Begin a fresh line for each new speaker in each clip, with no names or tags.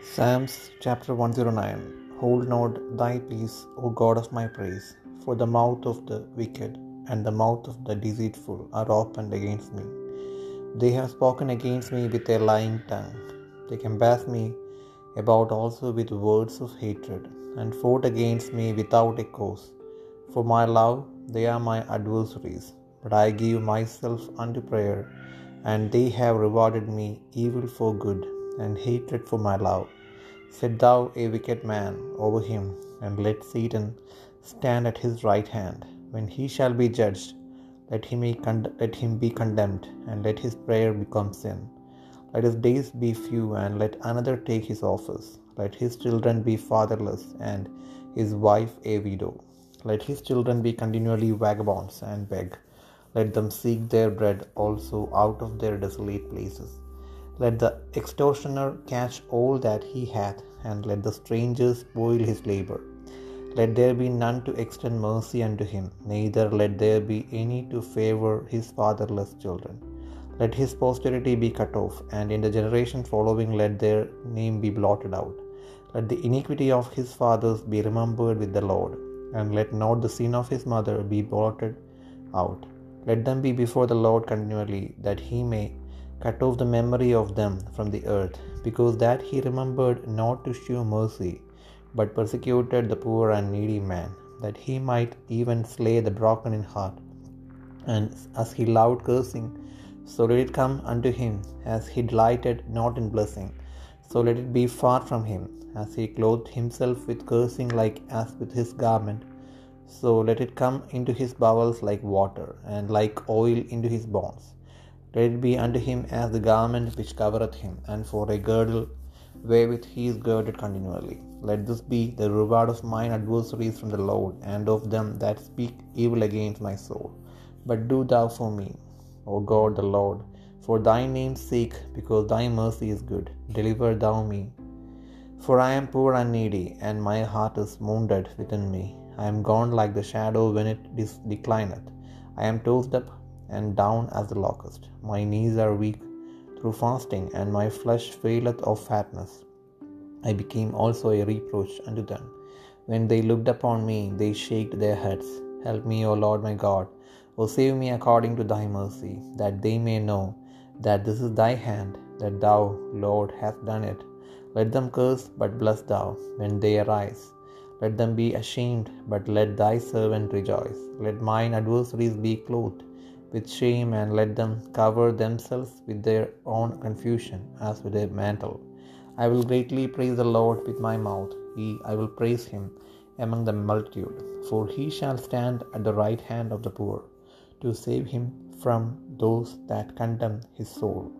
Psalms chapter 109 Hold not thy peace, O God of my praise, for the mouth of the wicked and the mouth of the deceitful are opened against me. They have spoken against me with a lying tongue. They compass me about also with words of hatred, and fought against me without a cause. For my love, they are my adversaries. But I give myself unto prayer, and they have rewarded me evil for good, and hatred for my love. Set thou a wicked man over him, and let Satan stand at his right hand. When he shall be judged, let him be, con- let him be condemned, and let his prayer become sin. Let his days be few, and let another take his office. Let his children be fatherless, and his wife a widow. Let his children be continually vagabonds and beg. Let them seek their bread also out of their desolate places. Let the extortioner catch all that he hath, and let the stranger spoil his labor. Let there be none to extend mercy unto him, neither let there be any to favor his fatherless children. Let his posterity be cut off, and in the generation following let their name be blotted out. Let the iniquity of his fathers be remembered with the Lord, and let not the sin of his mother be blotted out. Let them be before the Lord continually, that he may cut off the memory of them from the earth, because that he remembered not to shew mercy, but persecuted the poor and needy man, that he might even slay the broken in heart. And as he loved cursing, so let it come unto him, as he delighted not in blessing, so let it be far from him, as he clothed himself with cursing like as with his garment. So let it come into his bowels like water, and like oil into his bones. Let it be unto him as the garment which covereth him, and for a girdle wherewith he is girded continually. Let this be the reward of mine adversaries from the Lord, and of them that speak evil against my soul. But do thou for me, O God the Lord, for thy name's sake, because thy mercy is good, deliver thou me. For I am poor and needy, and my heart is wounded within me. I am gone like the shadow when it declineth. I am tossed up and down as the locust. My knees are weak through fasting, and my flesh faileth of fatness. I became also a reproach unto them. When they looked upon me, they shaked their heads. Help me, O Lord my God. O save me according to thy mercy, that they may know that this is thy hand, that thou, Lord, hast done it. Let them curse, but bless thou when they arise. Let them be ashamed, but let thy servant rejoice. Let mine adversaries be clothed with shame, and let them cover themselves with their own confusion as with a mantle. I will greatly praise the Lord with my mouth. He, I will praise him among the multitude, for he shall stand at the right hand of the poor, to save him from those that condemn his soul.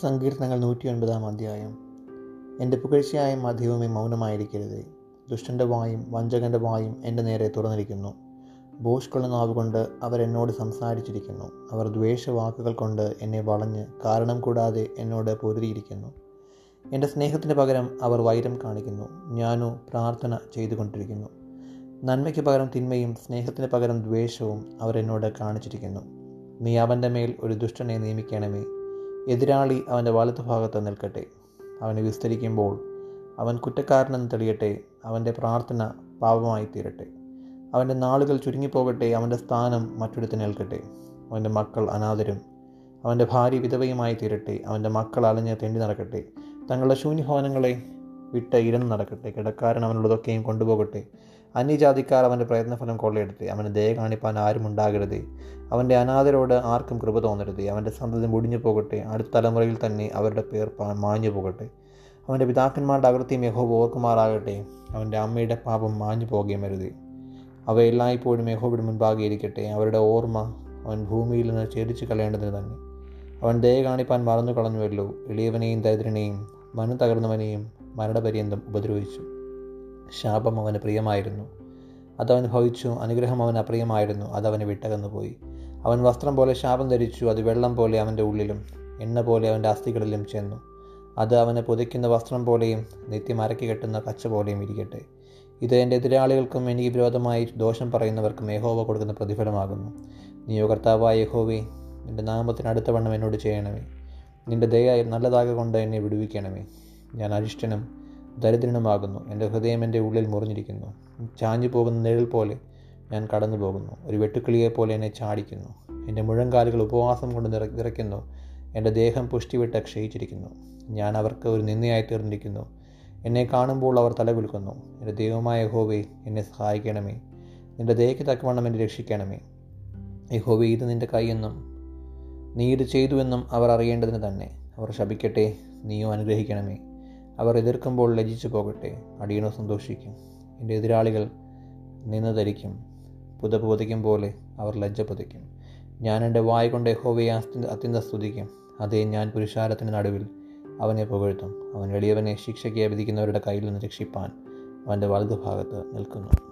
സങ്കീർത്തനങ്ങൾ നൂറ്റി ഒൻപതാം അധ്യായം. എന്റെ പുകഴ്ചയായ മധ്യവുമേ മൗനമായിരിക്കരുത്. ദുഷ്ടന്റെ വായും വഞ്ചകന്റെ വായും എന്റെ നേരെ തുറന്നിരിക്കുന്നു. ബോഷ്കുള്ള നാവുകൊണ്ട് അവരെന്നോട് സംസാരിച്ചിരിക്കുന്നു. അവർ ദ്വേഷവാക്കുകൾ കൊണ്ട് എന്നെ വളഞ്ഞ് കാരണം കൂടാതെ എന്നോട് പൊരുതിയിരിക്കുന്നു. എന്റെ സ്നേഹത്തിന് പകരം അവർ വൈരം കാണിക്കുന്നു. ഞാനോ പ്രാർത്ഥന ചെയ്തുകൊണ്ടിരിക്കുന്നു. നന്മയ്ക്ക് പകരം തിന്മയും സ്നേഹത്തിന് പകരം ദ്വേഷവും അവർ എന്നോട് കാണിച്ചിരിക്കുന്നു. നീ അവന്റെ മേൽ ഒരു ദുഷ്ടനെ നിയമിക്കണമേ. എതിരാളി അവന്റെ വലതുഭാഗത്ത് നിൽക്കട്ടെ. അവനെ വിസ്തരിക്കുമ്പോൾ അവൻ കുറ്റക്കാരനെന്ന് തെളിയട്ടെ അവന്റെ പ്രാർത്ഥന പാപമായി തീരട്ടെ. അവന്റെ നാളുകൾ ചുരുങ്ങിപ്പോകട്ടെ അവന്റെ സ്ഥാനം മറ്റൊരുത്തിന് നിൽക്കട്ടെ. അവന്റെ മക്കൾ അനാഥരും അവന്റെ ഭാര്യ വിധവയുമായി തീരട്ടെ അവന്റെ മക്കൾ അലഞ്ഞ് തെണ്ടി നടക്കട്ടെ. തങ്ങളുടെ ശൂന്യഭവനങ്ങളെ വിട്ട് ഇരന്ന് നടക്കട്ടെ കിടക്കാരൻ അവനുള്ളതൊക്കെയും കൊണ്ടുപോകട്ടെ. അന്യജാതിക്കാർ അവന്റെ പ്രയത്നഫലം കൊള്ളയെടുത്തി. അവന് ദയ കാണിപ്പാൻ ആരും ഉണ്ടാകരുത് അവന്റെ അനാഥരോട് ആർക്കും കൃപ തോന്നരുത്. അവന്റെ സന്തതി മുടിഞ്ഞു പോകട്ടെ. അടുത്ത തലമുറയിൽ തന്നെ അവരുടെ പേർ മാഞ്ഞു പോകട്ടെ. അവന്റെ പിതാക്കന്മാരുടെ അകൃത്യം യഹോബ് ഓർക്കുമാറാകട്ടെ. അവന്റെ അമ്മയുടെ പാപം മാഞ്ഞു പോകുകയും വരുതേ. അവ എല്ലായ്പ്പോഴും യഹോബയുടെ മുൻപാകെ ഇരിക്കട്ടെ. അവരുടെ ഓർമ്മ അവൻ ഭൂമിയിൽ നിന്ന് ഛേദിച്ചു കളയേണ്ടതിന് തന്നെ. അവൻ ദയ കാണിപ്പാൻ മറന്നു കളഞ്ഞുവല്ലോ എളിയവനെയും ദരിദ്രനെയും മനു തകർന്നവനെയും മരണപര്യന്തം ഉപദ്രവിച്ചു. ശാപം അവന് പ്രിയമായിരുന്നു. അതവൻ ഭവിച്ചു അനുഗ്രഹം അവൻ അപ്രിയമായിരുന്നു. അതവന് വിട്ടകന്നുപോയി അവൻ വസ്ത്രം പോലെ ശാപം ധരിച്ചു അത് വെള്ളം പോലെ അവന്റെ ഉള്ളിലും എണ്ണ പോലെ അവന്റെ അസ്ഥികളിലും ചെന്നു. അത് അവനെ പുതയ്ക്കുന്ന വസ്ത്രം പോലെയും നിത്യം അരക്കി കെട്ടുന്ന കച്ച പോലെയും ഇരിക്കട്ടെ. ഇത് എന്റെ എതിരാളികൾക്കും എനിക്ക് വിരോധമായി ദോഷം പറയുന്നവർക്കും യഹോവ കൊടുക്കുന്ന പ്രതിഫലമാകുന്നു. നീയോ കർത്താവായ യഹോവേ നിന്റെ നാമത്തിന് അടുത്ത വണ്ണം എന്നോട് ചെയ്യണമേ. നിന്റെ ദയ നല്ലതാകൊണ്ട് എന്നെ വിടുവിക്കണമേ. ഞാൻ അരിഷ്ടനും ദരിദ്രനുമാകുന്നു. എന്റെ ഹൃദയം എന്റെ ഉള്ളിൽ മുറിഞ്ഞിരിക്കുന്നു. ചാഞ്ഞു പോകുന്ന നിഴൽ പോലെ ഞാൻ കടന്നു പോകുന്നു. ഒരു വെട്ടുക്കിളിയെ പോലെ എന്നെ ചാടിക്കുന്നു. എന്റെ മുഴങ്കാലുകൾ ഉപവാസം കൊണ്ട് നിറ നിറയ്ക്കുന്നു. എന്റെ ദേഹം പുഷ്ടിവിട്ട് ക്ഷയിച്ചിരിക്കുന്നു. ഞാൻ അവർക്ക് ഒരു നിന്നയായി തീർന്നിരിക്കുന്നു. എന്നെ കാണുമ്പോൾ അവർ തലകുലുക്കുന്നു. എന്റെ ദൈവമായ യഹോവേ എന്നെ സഹായിക്കണമേ. നിന്റെ ദയയ്ക്ക് തക്കവണ്ണം എന്നെ രക്ഷിക്കണമേ. യഹോവേ ഇത് നിന്റെ കൈയെന്നും നീ ഇത് ചെയ്തുവെന്നും അവർ അറിയേണ്ടതിന് തന്നെ. അവർ ശപിക്കട്ടെ നീയോ അനുഗ്രഹിക്കണമേ. അവർ എതിർക്കുമ്പോൾ ലജിച്ചു പോകട്ടെ അടിയനോ സന്തോഷിക്കും. എന്റെ എതിരാളികൾ നിന്ന് ധരിക്കും. പുതപ്പ് പുതയ്ക്കും പോലെ അവർ ലജ്ജ പുതയ്ക്കും. ഞാൻ എന്റെ വായ കൊണ്ട് യഹോവയെ അത്യന്ത സ്തുതിക്കും. അതേ ഞാൻ പുരുഷാരത്തിന് നടുവിൽ അവനെ പുകഴ്ത്തും. അവൻ എളിയവനെ ശിക്ഷയ്ക്ക് വിധിക്കുന്നവരുടെ കയ്യിൽ നിന്ന് രക്ഷിപ്പാൻ അവന്റെ വലതുഭാഗത്ത് നിൽക്കുന്നു.